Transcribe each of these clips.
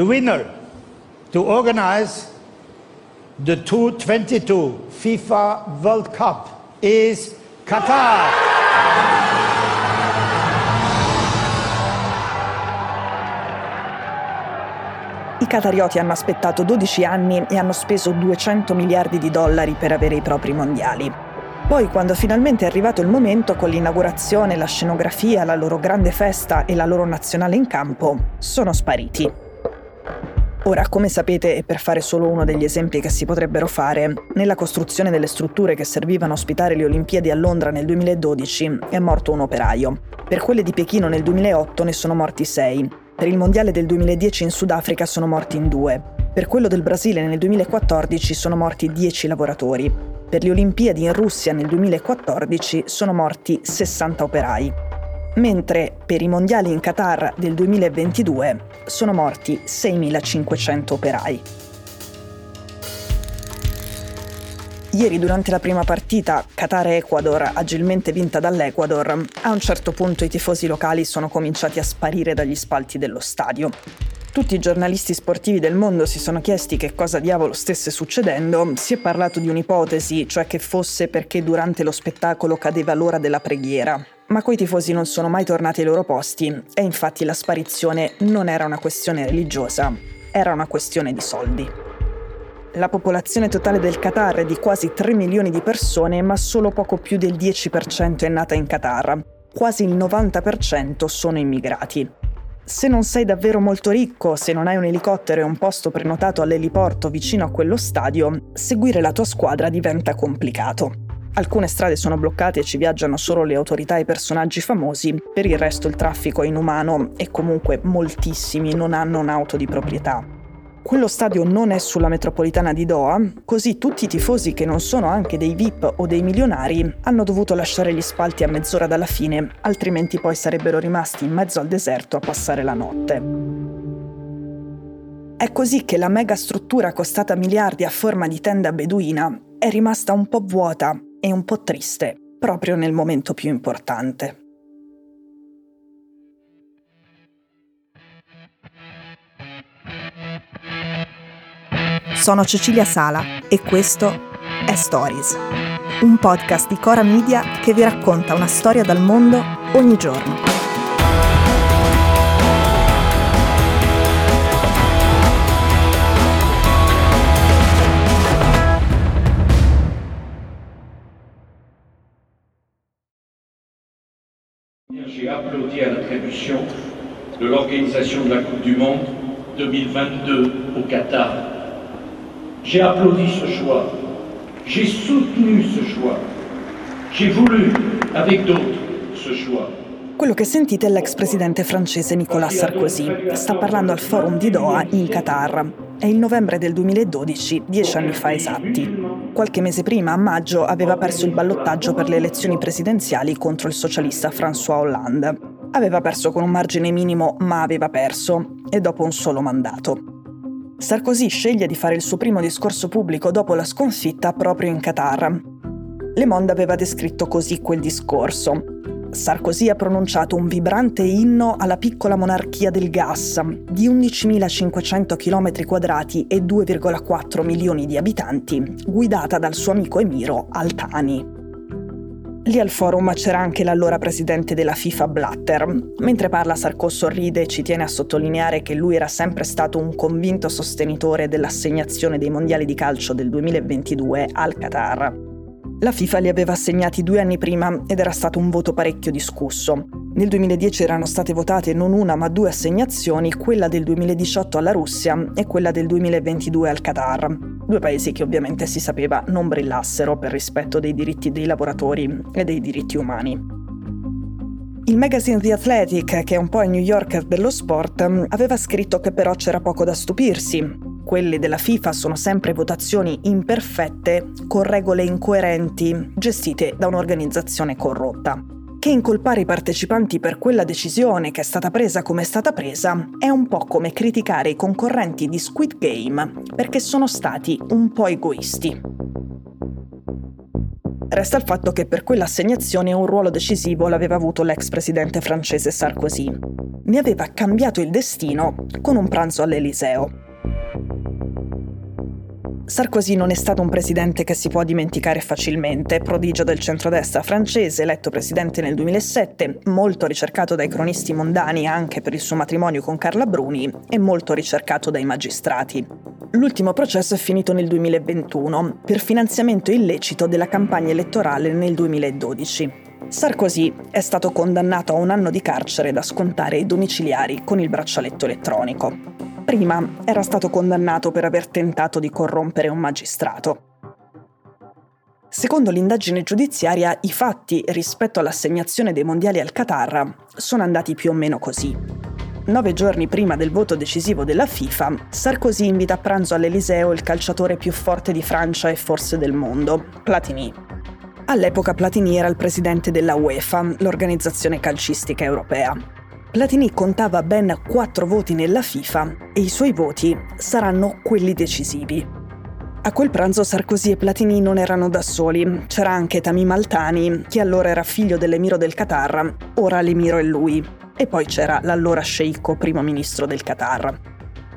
the winner to organize the 2022 FIFA World Cup is Qatar. I qatarioti hanno aspettato 12 anni e hanno speso 200 miliardi di dollari per avere i propri mondiali. Poi, quando finalmente è arrivato il momento, con l'inaugurazione, la scenografia, la loro grande festa e la loro nazionale in campo, sono spariti. Ora, come sapete, e per fare solo uno degli esempi che si potrebbero fare, nella costruzione delle strutture che servivano a ospitare le Olimpiadi a Londra nel 2012 è morto un operaio. Per quelle di Pechino nel 2008 ne sono morti sei. Per il Mondiale del 2010 in Sudafrica sono morti in due. Per quello del Brasile nel 2014 sono morti 10 lavoratori. Per le Olimpiadi in Russia nel 2014 sono morti 60 operai. Mentre per i mondiali in Qatar del 2022 sono morti 6.500 operai. Ieri durante la prima partita Qatar-Ecuador, agilmente vinta dall'Ecuador, a un certo punto i tifosi locali sono cominciati a sparire dagli spalti dello stadio. Tutti i giornalisti sportivi del mondo si sono chiesti che cosa diavolo stesse succedendo, si è parlato di un'ipotesi, cioè che fosse perché durante lo spettacolo cadeva l'ora della preghiera. Ma quei tifosi non sono mai tornati ai loro posti e infatti la sparizione non era una questione religiosa, era una questione di soldi. La popolazione totale del Qatar è di quasi 3 milioni di persone, ma solo poco più del 10% è nata in Qatar. Quasi il 90% sono immigrati. Se non sei davvero molto ricco, se non hai un elicottero e un posto prenotato all'eliporto vicino a quello stadio, seguire la tua squadra diventa complicato. Alcune strade sono bloccate e ci viaggiano solo le autorità e i personaggi famosi, per il resto il traffico è inumano e comunque moltissimi non hanno un'auto di proprietà. Quello stadio non è sulla metropolitana di Doha, così tutti i tifosi che non sono anche dei VIP o dei milionari hanno dovuto lasciare gli spalti a mezz'ora dalla fine, altrimenti poi sarebbero rimasti in mezzo al deserto a passare la notte. È così che la mega struttura costata miliardi a forma di tenda beduina è rimasta un po' vuota e un po' triste, proprio nel momento più importante. Sono Cecilia Sala e questo è Stories, un podcast di Cora Media che vi racconta una storia dal mondo ogni giorno. J'ai applaudi à l'attribution de l'organisation de la Coupe du Monde 2022 au Qatar J'ai applaudi ce choix. J'ai soutenu ce choix. J'ai voulu, avec d'autres, ce choix. Quello che sentite è l'ex presidente francese Nicolas Sarkozy. Sta parlando al forum di Doha in Qatar. È il novembre del 2012, dieci anni fa esatti. Qualche mese prima, a maggio, aveva perso il ballottaggio per le elezioni presidenziali contro il socialista François Hollande. Aveva perso con un margine minimo, ma aveva perso, e dopo un solo mandato. Sarkozy sceglie di fare il suo primo discorso pubblico dopo la sconfitta proprio in Qatar. Le Monde aveva descritto così quel discorso. Sarkozy ha pronunciato un vibrante inno alla piccola monarchia del gas, di 11.500 km quadrati e 2,4 milioni di abitanti, guidata dal suo amico emiro Altani. Lì al forum c'era anche l'allora presidente della FIFA Blatter. Mentre parla Sarko sorride e ci tiene a sottolineare che lui era sempre stato un convinto sostenitore dell'assegnazione dei mondiali di calcio del 2022 al Qatar. La FIFA li aveva assegnati due anni prima ed era stato un voto parecchio discusso. Nel 2010 erano state votate non una ma due assegnazioni, quella del 2018 alla Russia e quella del 2022 al Qatar. Due paesi che ovviamente si sapeva non brillassero per rispetto dei diritti dei lavoratori e dei diritti umani. Il magazine The Athletic, che è un po' il New Yorker dello sport, aveva scritto che però c'era poco da stupirsi quelle della FIFA sono sempre votazioni imperfette con regole incoerenti gestite da un'organizzazione corrotta. Che incolpare i partecipanti per quella decisione che è stata presa come è stata presa è un po' come criticare i concorrenti di Squid Game perché sono stati un po' egoisti. Resta il fatto che per quell'assegnazione un ruolo decisivo l'aveva avuto l'ex presidente francese Sarkozy. Ne aveva cambiato il destino con un pranzo all'Eliseo. Sarkozy non è stato un presidente che si può dimenticare facilmente, prodigio del centrodestra francese, eletto presidente nel 2007, molto ricercato dai cronisti mondani anche per il suo matrimonio con Carla Bruni e molto ricercato dai magistrati. L'ultimo processo è finito nel 2021 per finanziamento illecito della campagna elettorale nel 2012. Sarkozy è stato condannato a un anno di carcere da scontare ai domiciliari con il braccialetto elettronico. Prima era stato condannato per aver tentato di corrompere un magistrato. Secondo l'indagine giudiziaria, i fatti rispetto all'assegnazione dei mondiali al Qatar sono andati più o meno così. Nove giorni prima del voto decisivo della FIFA, Sarkozy invita a pranzo all'Eliseo il calciatore più forte di Francia e forse del mondo, Platini. All'epoca Platini era il presidente della UEFA, l'organizzazione calcistica europea. Platini contava ben 4 voti nella FIFA e i suoi voti saranno quelli decisivi. A quel pranzo Sarkozy e Platini non erano da soli, c'era anche Tamim Altani, che allora era figlio dell'emiro del Qatar, ora l'emiro è lui, e poi c'era l'allora sceicco primo ministro del Qatar.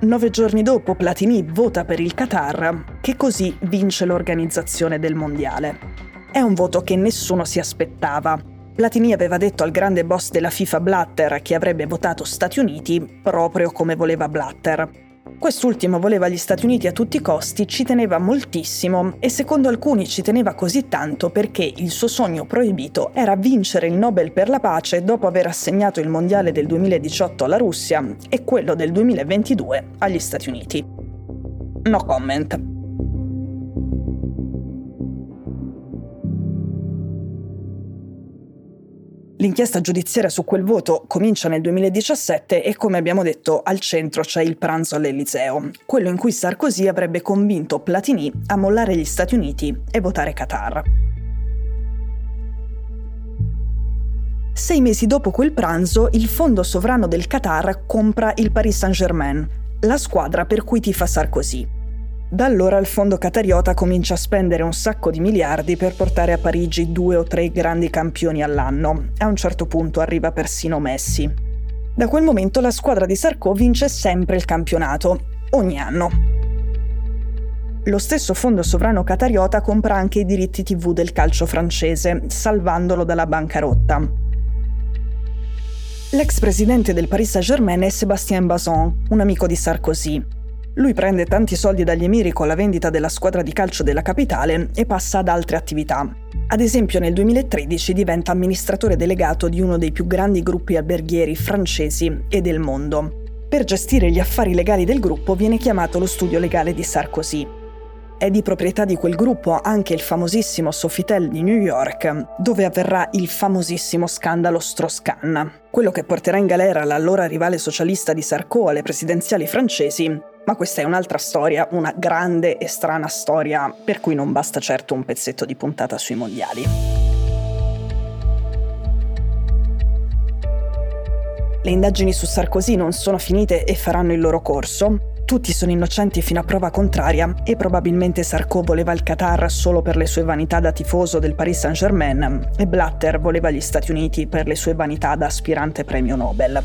Nove giorni dopo Platini vota per il Qatar, che così vince l'organizzazione del mondiale. È un voto che nessuno si aspettava, Platini aveva detto al grande boss della FIFA Blatter che avrebbe votato Stati Uniti proprio come voleva Blatter. Quest'ultimo voleva gli Stati Uniti a tutti i costi, ci teneva moltissimo e secondo alcuni ci teneva così tanto perché il suo sogno proibito era vincere il Nobel per la pace dopo aver assegnato il mondiale del 2018 alla Russia e quello del 2022 agli Stati Uniti. No comment. L'inchiesta giudiziaria su quel voto comincia nel 2017 e come abbiamo detto al centro c'è il pranzo all'Eliseo, quello in cui Sarkozy avrebbe convinto Platini a mollare gli Stati Uniti e votare Qatar. Sei mesi dopo quel pranzo, il fondo sovrano del Qatar compra il Paris Saint-Germain, la squadra per cui tifa Sarkozy. Da allora il fondo catariota comincia a spendere un sacco di miliardi per portare a Parigi due o tre grandi campioni all'anno. A un certo punto arriva persino Messi. Da quel momento la squadra di Sarko vince sempre il campionato, ogni anno. Lo stesso fondo sovrano catariota compra anche i diritti TV del calcio francese, salvandolo dalla bancarotta. L'ex presidente del Paris Saint-Germain è Sébastien Bazin, un amico di Sarkozy. Lui prende tanti soldi dagli emiri con la vendita della squadra di calcio della capitale e passa ad altre attività. Ad esempio nel 2013 diventa amministratore delegato di uno dei più grandi gruppi alberghieri francesi e del mondo. Per gestire gli affari legali del gruppo viene chiamato lo studio legale di Sarkozy. È di proprietà di quel gruppo anche il famosissimo Sofitel di New York, dove avverrà il famosissimo scandalo Strauss-Kahn, quello che porterà in galera l'allora rivale socialista di Sarko alle presidenziali francesi ma questa è un'altra storia, una grande e strana storia, per cui non basta certo un pezzetto di puntata sui mondiali. Le indagini su Sarkozy non sono finite e faranno il loro corso. Tutti sono innocenti fino a prova contraria e probabilmente Sarko voleva il Qatar solo per le sue vanità da tifoso del Paris Saint-Germain e Blatter voleva gli Stati Uniti per le sue vanità da aspirante premio Nobel.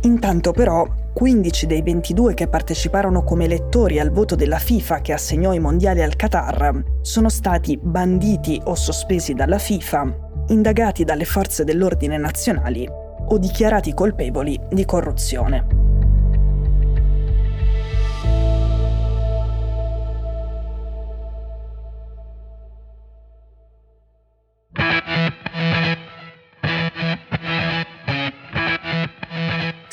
Intanto però 15 dei 22 che parteciparono come elettori al voto della FIFA che assegnò i mondiali al Qatar sono stati banditi o sospesi dalla FIFA, indagati dalle forze dell'ordine nazionali o dichiarati colpevoli di corruzione.